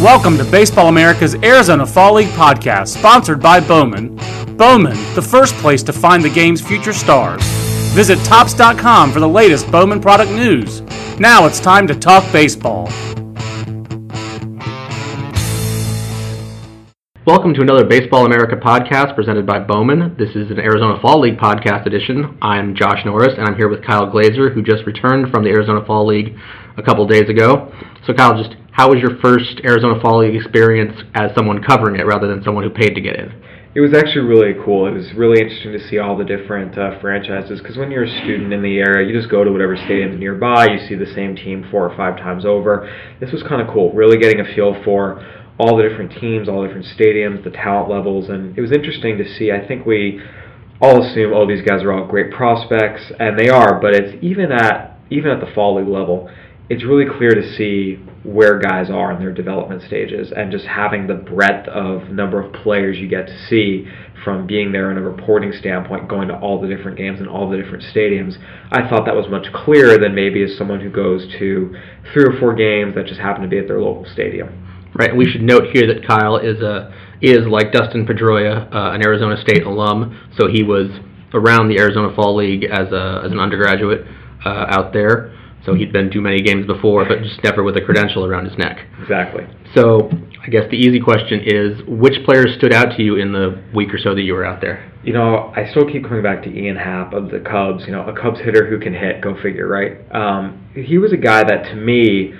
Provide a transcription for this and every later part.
Welcome to Baseball America's Arizona Fall League podcast, sponsored by Bowman. Bowman, the first place to find the game's future stars. Visit Topps.com for the latest Bowman product news. Now it's time to talk baseball. Welcome to another Baseball America podcast presented by Bowman. This is an Arizona Fall League podcast edition. I'm Josh Norris, and I'm here with Kyle Glaser, who just returned from the Arizona Fall League a couple days ago. So, Kyle, just how was your first Arizona Fall League experience as someone covering it rather than someone who paid to get in? It was actually really cool. It was really interesting to see all the different uh, franchises because when you're a student in the area, you just go to whatever stadium's nearby. You see the same team four or five times over. This was kind of cool, really getting a feel for all the different teams, all the different stadiums, the talent levels, and it was interesting to see. I think we all assume, oh, these guys are all great prospects, and they are, but it's even at even at the fall league level, it's really clear to see where guys are in their development stages and just having the breadth of number of players you get to see from being there in a reporting standpoint going to all the different games and all the different stadiums i thought that was much clearer than maybe as someone who goes to three or four games that just happen to be at their local stadium Right. We should note here that Kyle is a is like Dustin Pedroia, uh, an Arizona State alum. So he was around the Arizona Fall League as a as an undergraduate uh, out there. So he'd been to many games before, but just never with a credential around his neck. exactly So I guess the easy question is, which players stood out to you in the week or so that you were out there? You know, I still keep coming back to Ian Happ of the Cubs. You know, a Cubs hitter who can hit. Go figure, right? Um, he was a guy that, to me,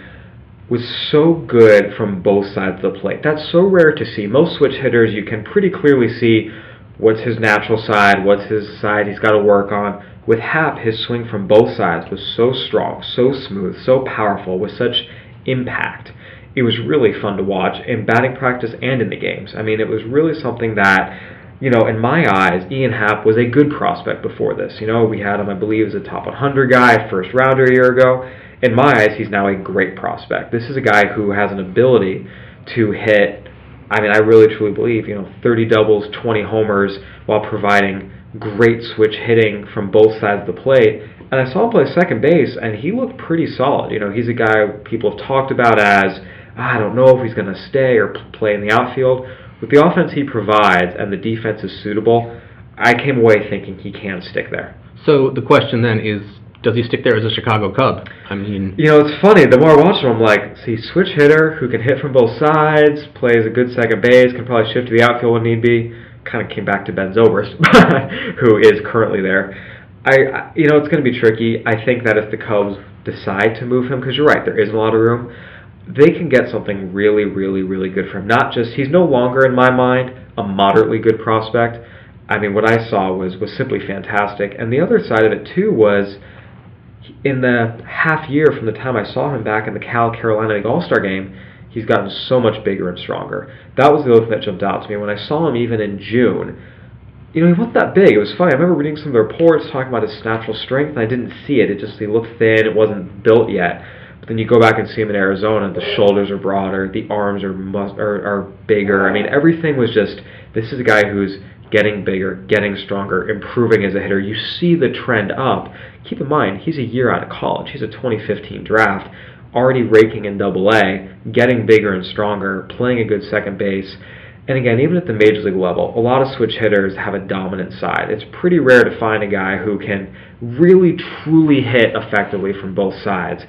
was so good from both sides of the plate. That's so rare to see. Most switch hitters, you can pretty clearly see what's his natural side, what's his side he's got to work on. With Happ, his swing from both sides was so strong, so smooth, so powerful, with such impact. It was really fun to watch in batting practice and in the games. I mean, it was really something that, you know, in my eyes, Ian Happ was a good prospect before this. You know, we had him, I believe, as a top 100 guy, first rounder a year ago. In my eyes, he's now a great prospect. This is a guy who has an ability to hit I mean, I really truly believe, you know, 30 doubles, 20 homers while providing great switch hitting from both sides of the plate. And I saw him play second base, and he looked pretty solid. You know, he's a guy people have talked about as, "Ah, I don't know if he's going to stay or play in the outfield. With the offense he provides and the defense is suitable, I came away thinking he can stick there. So the question then is, does he stick there as a Chicago Cub? I mean, You know, it's funny. The more I watch him, I'm like, see, switch hitter who can hit from both sides, plays a good second base, can probably shift to the outfield when need be. Kind of came back to Ben Zobrist, who is currently there. I, you know, it's going to be tricky. I think that if the Cubs decide to move him, because you're right, there isn't a lot of room, they can get something really, really, really good from him. Not just he's no longer in my mind a moderately good prospect. I mean, what I saw was was simply fantastic. And the other side of it too was in the half year from the time I saw him back in the Cal Carolina All Star game, he's gotten so much bigger and stronger. That was the other thing that jumped out to me when I saw him even in June. You know, he wasn't that big. It was funny. I remember reading some of the reports talking about his natural strength, and I didn't see it. It just he looked thin. It wasn't built yet. But then you go back and see him in Arizona. The shoulders are broader. The arms are mus- are, are bigger. I mean, everything was just. This is a guy who's getting bigger, getting stronger, improving as a hitter. You see the trend up. Keep in mind, he's a year out of college. He's a 2015 draft, already raking in Double A, getting bigger and stronger, playing a good second base. And again, even at the major league level, a lot of switch hitters have a dominant side. It's pretty rare to find a guy who can really truly hit effectively from both sides.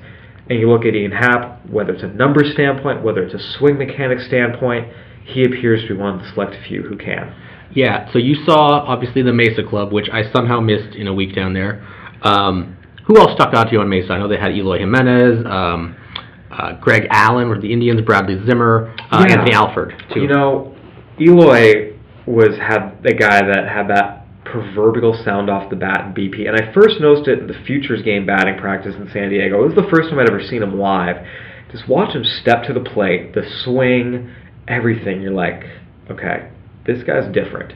And you look at Ian Happ, whether it's a number standpoint, whether it's a swing mechanic standpoint, he appears to be one of the select few who can. Yeah, so you saw obviously the Mesa Club, which I somehow missed in a week down there. Um, who else stuck out to you on Mesa? I know they had Eloy Jimenez, um, uh, Greg Allen with the Indians, Bradley Zimmer, uh, Yeah. Anthony Alford. Too. You know, Eloy was had the guy that had that proverbial sound off the bat in BP, and I first noticed it in the Futures game batting practice in San Diego. It was the first time I'd ever seen him live. Just watch him step to the plate, the swing, everything. You're like, okay, this guy's different.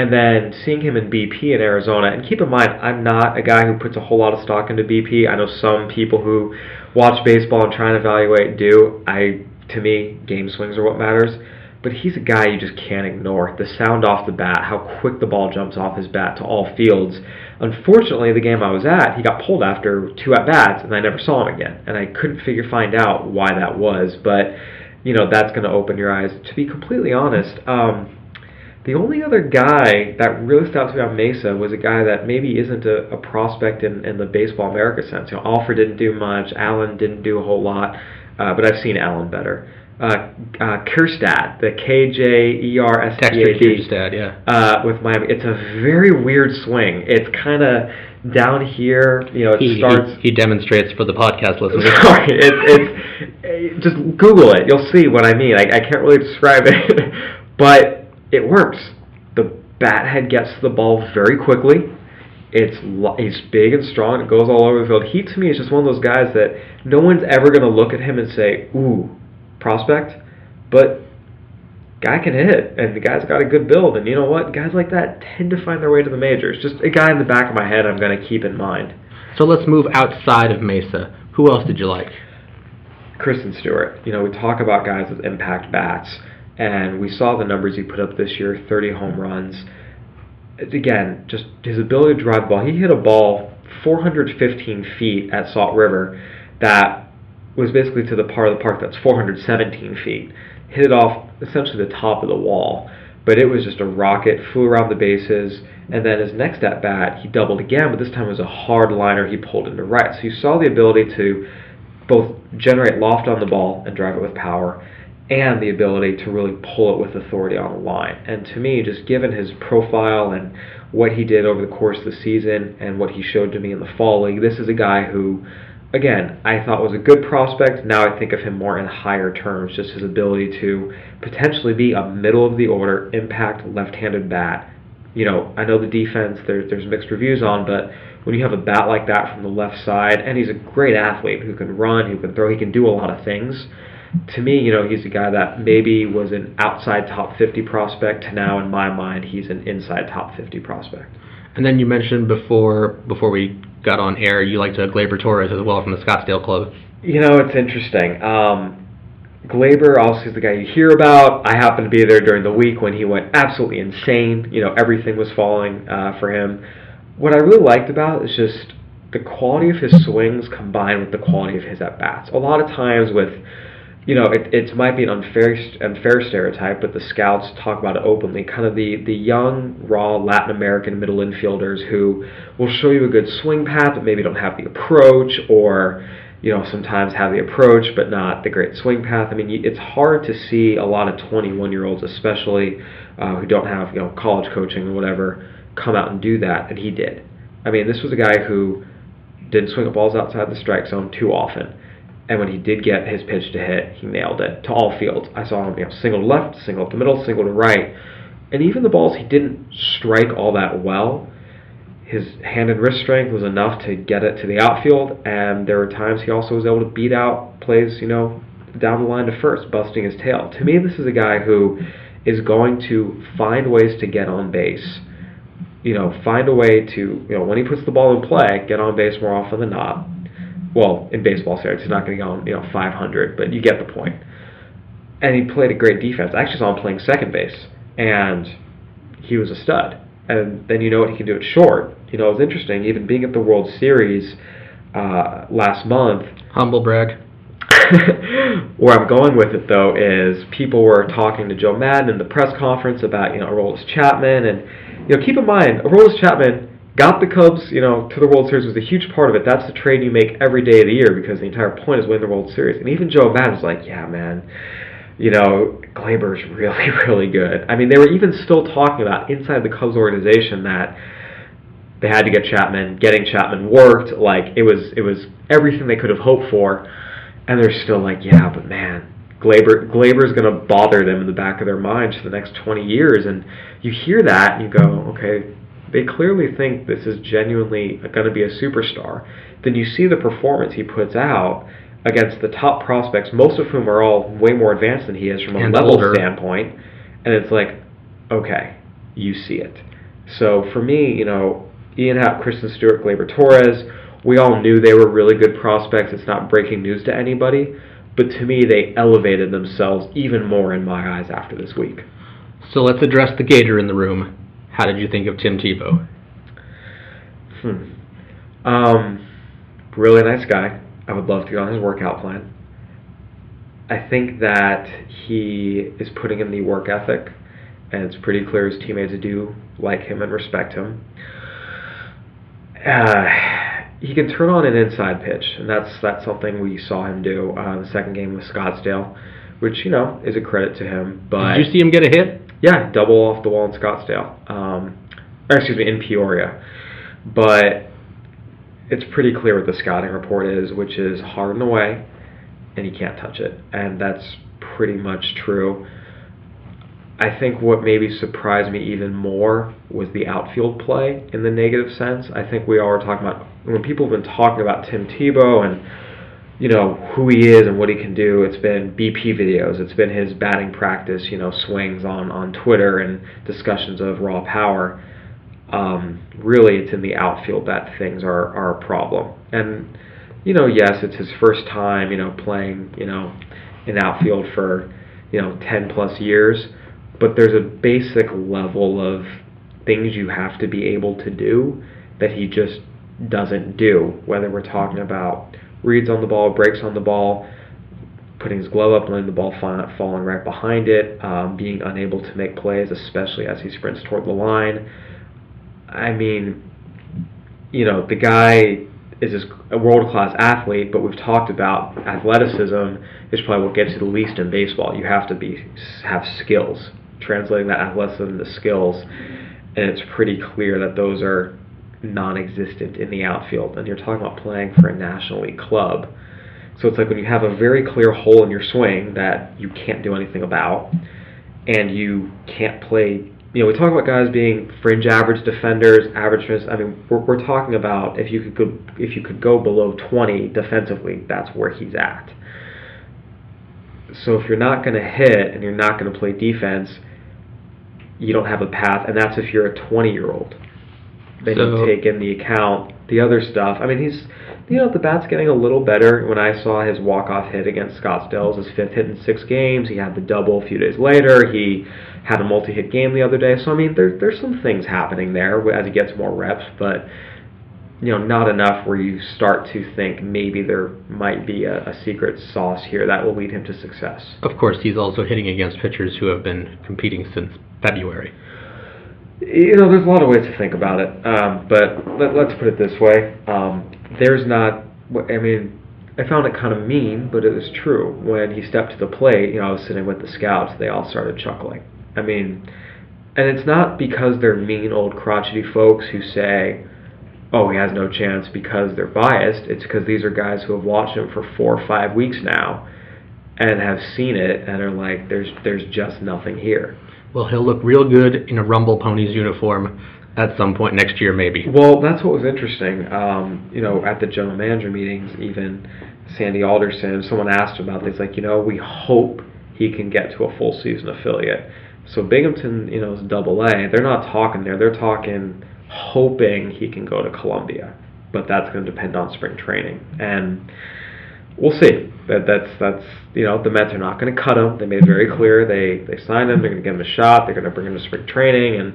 And then seeing him in BP in Arizona, and keep in mind, I'm not a guy who puts a whole lot of stock into BP. I know some people who watch baseball and try and evaluate do. I, to me, game swings are what matters. But he's a guy you just can't ignore. The sound off the bat, how quick the ball jumps off his bat to all fields. Unfortunately, the game I was at, he got pulled after two at bats, and I never saw him again. And I couldn't figure find out why that was. But you know that's going to open your eyes. To be completely honest, um, the only other guy that really stood out to me on Mesa was a guy that maybe isn't a, a prospect in, in the baseball America sense. You know, Alford didn't do much, Allen didn't do a whole lot, uh, but I've seen Allen better. Uh, uh, Kjerstad, the K J E R S T A D, Kjerstad, yeah. uh, with Miami. It's a very weird swing. It's kind of down here. You know, it He, starts. he, he demonstrates for the podcast listeners. Sorry, it's it's just Google it. You'll see what I mean. I, I can't really describe it, but it works. The bat head gets to the ball very quickly. It's he's big and strong. It goes all over the field. He to me is just one of those guys that no one's ever going to look at him and say, "Ooh, prospect," but guy can hit, and the guy's got a good build. And you know what? Guys like that tend to find their way to the majors. Just a guy in the back of my head I'm going to keep in mind. So let's move outside of Mesa. Who else did you like? Christin Stewart. You know, we talk about guys with impact bats, and we saw the numbers he put up this year 30 home runs. Again, just his ability to drive the ball. He hit a ball 415 feet at Salt River that was basically to the part of the park that's 417 feet. Hit it off essentially the top of the wall, but it was just a rocket, flew around the bases, and then his next at bat, he doubled again, but this time it was a hard liner he pulled into right. So you saw the ability to both generate loft on the ball and drive it with power, and the ability to really pull it with authority on the line. And to me, just given his profile and what he did over the course of the season and what he showed to me in the fall league, this is a guy who, again, I thought was a good prospect. Now I think of him more in higher terms, just his ability to potentially be a middle of the order impact left-handed bat. You know, I know the defense there, there's mixed reviews on, but when you have a bat like that from the left side, and he's a great athlete who can run, who can throw, he can do a lot of things. To me, you know, he's a guy that maybe was an outside top 50 prospect. To now, in my mind, he's an inside top 50 prospect. And then you mentioned before before we got on air, you liked uh, Gleyber Torres as well from the Scottsdale Club. You know, it's interesting. Um, Gleyber also is the guy you hear about. I happened to be there during the week when he went absolutely insane. You know, everything was falling uh, for him. What I really liked about it is just the quality of his swings combined with the quality of his at bats. A lot of times with you know, it, it might be an unfair unfair stereotype, but the scouts talk about it openly. Kind of the the young, raw Latin American middle infielders who will show you a good swing path, but maybe don't have the approach, or you know, sometimes have the approach but not the great swing path. I mean, it's hard to see a lot of 21 year olds, especially uh, who don't have you know college coaching or whatever, come out and do that, and he did. I mean, this was a guy who didn't swing at balls outside the strike zone too often. And when he did get his pitch to hit, he nailed it to all fields. I saw him, you know, single to left, single the middle, single to right. And even the balls he didn't strike all that well, his hand and wrist strength was enough to get it to the outfield. And there were times he also was able to beat out plays, you know, down the line to first, busting his tail. To me, this is a guy who is going to find ways to get on base. You know, find a way to, you know, when he puts the ball in play, get on base more often than not well, in baseball series, he's not going to go on, you know, 500, but you get the point. And he played a great defense. I actually saw him playing second base, and he was a stud. And then you know what he can do at short. You know, it was interesting, even being at the World Series uh, last month. Humble brag. Where I'm going with it, though, is people were talking to Joe Maddon in the press conference about, you know, Aroldis Chapman. And, you know, keep in mind, Aroldis Chapman got the Cubs, you know, to the World Series was a huge part of it. That's the trade you make every day of the year because the entire point is win the World Series. And even Joe Maddon's like, yeah, man, you know, Gleyber's really, really good. I mean, they were even still talking about inside the Cubs organization that they had to get Chapman. Getting Chapman worked. Like it was, it was everything they could have hoped for. And they're still like, yeah, but man, Gleyber Gleyber's going to bother them in the back of their minds for the next 20 years. And you hear that and you go, okay, they clearly think this is genuinely going to be a superstar, then you see the performance he puts out against the top prospects, most of whom are all way more advanced than he is from a And level older. standpoint. And it's like, okay, you see it. So for me, you know, Ian Happ, Christin Stewart, Gleyber Torres, we all knew they were really good prospects. It's not breaking news to anybody. But to me, they elevated themselves even more in my eyes after this week. So let's address the Gator in the room. How did you think of Tim Tebow? Hmm. Um, really nice guy. I would love to get on his workout plan. I think that he is putting in the work ethic, and it's pretty clear his teammates do like him and respect him. Uh, he can turn on an inside pitch, and that's that's something we saw him do uh, in the second game with Scottsdale, which you know is a credit to him. But Did you see him get a hit? Yeah, double off the wall in Scottsdale. Um, excuse me, in Peoria. But it's pretty clear what the scouting report is, which is hard and away, and you can't touch it. And that's pretty much true. I think what maybe surprised me even more was the outfield play in the negative sense. I think we all were talking about when people have been talking about Tim Tebow and you know who he is and what he can do. It's been BP videos. It's been his batting practice, you know, swings on on Twitter and discussions of raw power. Um, really, it's in the outfield that things are are a problem. And you know, yes, it's his first time, you know, playing, you know, in outfield for you know 10 plus years but there's a basic level of things you have to be able to do that he just doesn't do. Whether we're talking about reads on the ball, breaks on the ball, putting his glove up, letting the ball fall, falling right behind it, um, being unable to make plays, especially as he sprints toward the line. I mean, you know, the guy is a world class athlete, but we've talked about athleticism is probably what gets you the least in baseball. You have to be have skills translating that athleticism to skills, and it's pretty clear that those are non-existent in the outfield. And you're talking about playing for a National League club, so it's like when you have a very clear hole in your swing that you can't do anything about, and you can't play. You know, we talk about guys being fringe average defenders, average. I mean, we're, we're talking about if you could go, if you could go below 20 defensively, that's where he's at. So if you're not going to hit and you're not going to play defense, you don't have a path, and that's if you're a 20 year old. Then So- you take in the account the other stuff. I mean, he's, you know, the bat's getting a little better. When I saw his walk off hit against Scottsdale, his fifth hit in six games. He had the double a few days later. He had a multi hit game the other day. So I mean, there, there's some things happening there as he gets more reps, but you know, not enough where you start to think maybe there might be a, a secret sauce here that will lead him to success. Of course, he's also hitting against pitchers who have been competing since February. You know, there's a lot of ways to think about it, um, but let, let's put it this way: um, there's not. I mean, I found it kind of mean, but it was true. When he stepped to the plate, you know, I was sitting with the scouts. They all started chuckling. I mean, and it's not because they're mean old crotchety folks who say, "Oh, he has no chance," because they're biased. It's because these are guys who have watched him for four or five weeks now, and have seen it, and are like, "There's, there's just nothing here." Well, he'll look real good in a Rumble Ponies uniform at some point next year, maybe. Well, that's what was interesting. Um, you know, at the general manager meetings, even Sandy Alderson, someone asked about this, like, you know, we hope he can get to a full season affiliate. So Binghamton, you know, is double A. They're not talking there. They're talking hoping he can go to Columbia. But that's going to depend on spring training. And we'll see. That that's that's you know the Mets are not going to cut him. They made it very clear. They they signed him. They're going to give him a shot. They're going to bring him to spring training and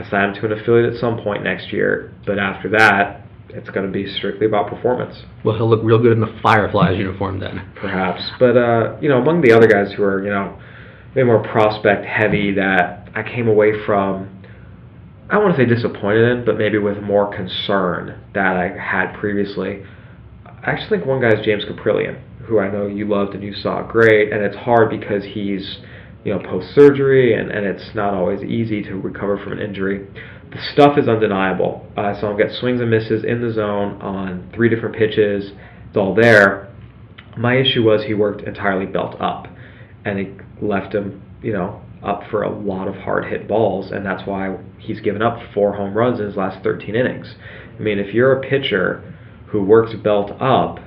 assign him to an affiliate at some point next year. But after that, it's going to be strictly about performance, Well, he'll look real good in the Fireflies uniform then. perhaps. But uh, you know, among the other guys who are you know maybe more prospect heavy that I came away from. I don't want to say disappointed in, but maybe with more concern that I had previously. I actually think one guy is James Kaprielian, who I know you loved and you saw great, and it's hard because he's, you know, post surgery and, and it's not always easy to recover from an injury. The stuff is undeniable. Uh, so I saw him get swings and misses in the zone on three different pitches. It's all there. My issue was he worked entirely belt up, and it left him, you know, up for a lot of hard hit balls, and that's why he's given up four home runs in his last 13 innings. I mean, if you're a pitcher who works belt up,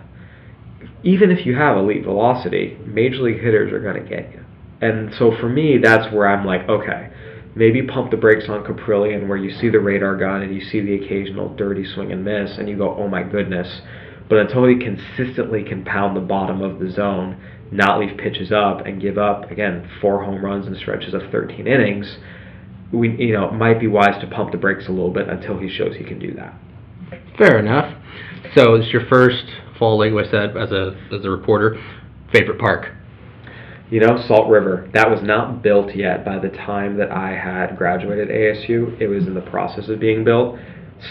even if you have elite velocity, major league hitters are going to get you. And so for me, that's where I'm like, okay, maybe pump the brakes on Kaprielian where you see the radar gun and you see the occasional dirty swing and miss, and you go, oh my goodness. But until he consistently can pound the bottom of the zone, not leave pitches up, and give up again four home runs in stretches of 13 innings, we you know it might be wise to pump the brakes a little bit until he shows he can do that. Fair enough. So it's your first fall league, like I said, as a as a reporter. Favorite park? You know, Salt River, that was not built yet by the time that I had graduated ASU. It was in the process of being built.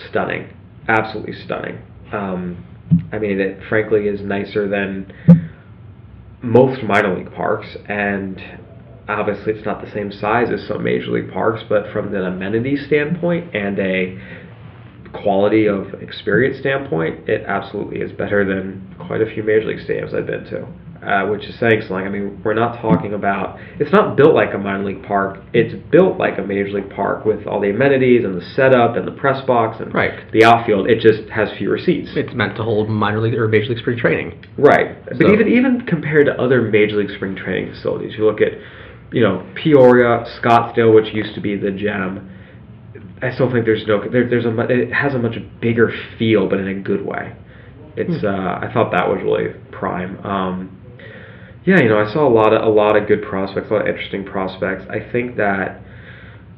Stunning. Absolutely stunning. Um, I mean, it frankly is nicer than most minor league parks, and obviously it's not the same size as some major league parks, but from an amenity standpoint and a quality of experience standpoint, it absolutely is better than quite a few major league stadiums I've been to uh, which is saying something. I mean, we're not talking about. It's not built like a minor league park. It's built like a major league park with all the amenities and the setup and the press box and right. the outfield. It just has fewer seats. It's meant to hold minor league or major league spring training. Right, So- but even even compared to other major league spring training facilities, you look at, you know, Peoria, Scottsdale, which used to be the gem. I still think there's no there, there's a it has a much bigger feel, but in a good way. It's uh, I thought that was really prime. Um, yeah, you know, I saw a lot of a lot of good prospects, a lot of interesting prospects. I think that,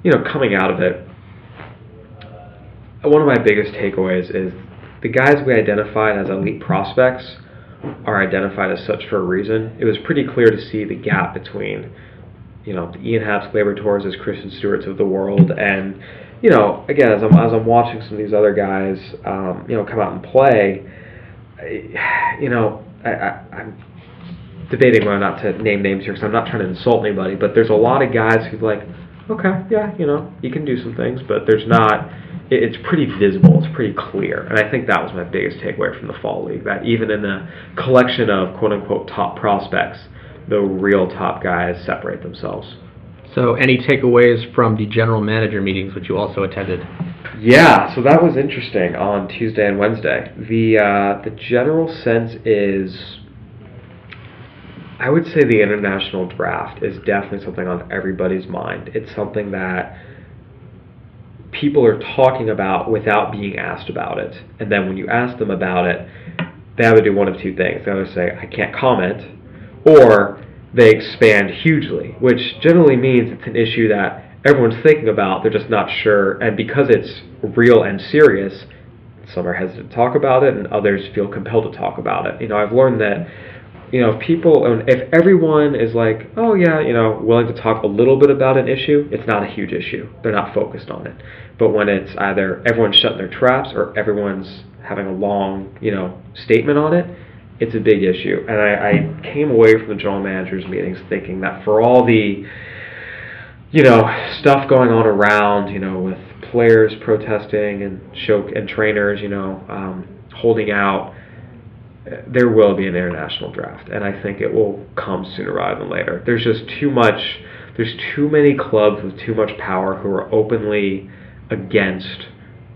you know, coming out of it, one of my biggest takeaways is the guys we identified as elite prospects are identified as such for a reason. It was pretty clear to see the gap between, you know, the Ian Happs, Gleyber Torres, as Christin Stewarts of the world, and you know, again, as I'm as I'm watching some of these other guys, um, you know, come out and play, I, you know, I, I, I'm debating whether or not to name names here because I'm not trying to insult anybody, but there's a lot of guys who like, okay, yeah, you know, you can do some things, but there's not. It, it's pretty visible. It's pretty clear, and I think that was my biggest takeaway from the fall league. That even in the collection of quote unquote top prospects, the real top guys separate themselves. So, any takeaways from the general manager meetings, which you also attended? Yeah, so that was interesting on Tuesday and Wednesday. The uh, the general sense is, I would say the international draft is definitely something on everybody's mind. It's something that people are talking about without being asked about it, and then when you ask them about it, they either do one of two things. They either say I can't comment, or they expand hugely, which generally means it's an issue that everyone's thinking about, they're just not sure. And because it's real and serious, some are hesitant to talk about it, and others feel compelled to talk about it. You know, I've learned that, you know, if people, if everyone is like, oh yeah, you know, willing to talk a little bit about an issue, it's not a huge issue. They're not focused on it. But when it's either everyone's shutting their traps or everyone's having a long, you know, statement on it, it's a big issue. And I, I came away from the general managers meetings thinking that for all the, you know, stuff going on around, you know, with players protesting and show and trainers, you know, um, holding out, there will be an international draft, and I think it will come sooner rather than later. There's just too much. There's too many clubs with too much power who are openly against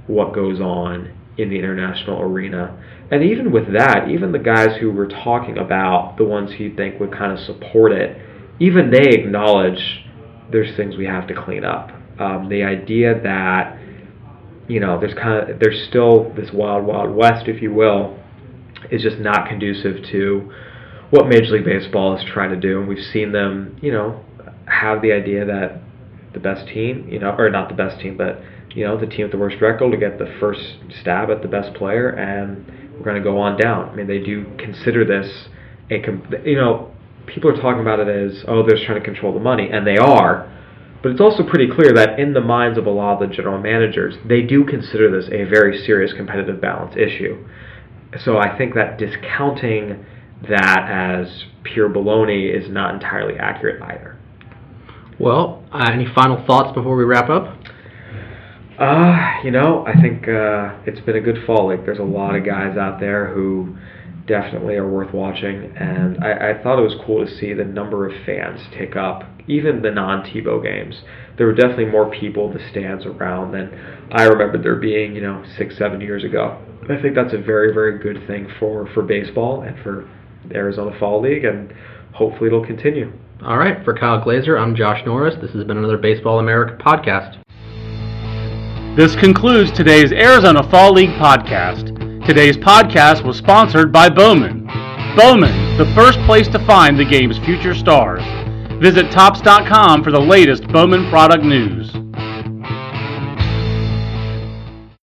what goes on in the international arena. And even with that, even the guys who were talking about the ones who think would kind of support it, even they acknowledge there's things we have to clean up. Um, the idea that you know there's kind of there's still this wild wild west, if you will, is just not conducive to what Major League Baseball is trying to do. And we've seen them, you know, have the idea that the best team, you know, or not the best team, but you know, the team with the worst record to get the first stab at the best player, and we're going to go on down. I mean, they do consider this a, you know, people are talking about it as, oh, they're just trying to control the money, and they are. But it's also pretty clear that in the minds of a lot of the general managers, they do consider this a very serious competitive balance issue. So I think that discounting that as pure baloney is not entirely accurate either. Well, uh, any final thoughts before we wrap up? Uh, you know, I think uh, it's been a good fall. Like, there's a lot of guys out there who definitely are worth watching, and I, I thought it was cool to see the number of fans take up even the non-Tebow games. There were definitely more people in the stands around than I remember there being, you know, six, seven years ago. I think that's a very, very good thing for for baseball and for the Arizona Fall League, and hopefully it'll continue. All right, for Kyle Glaser, I'm Josh Norris. This has been another Baseball America podcast. This concludes today's Arizona Fall League podcast. Today's podcast was sponsored by Bowman. Bowman, the first place to find the game's future stars. Visit Topps.com for the latest Bowman product news.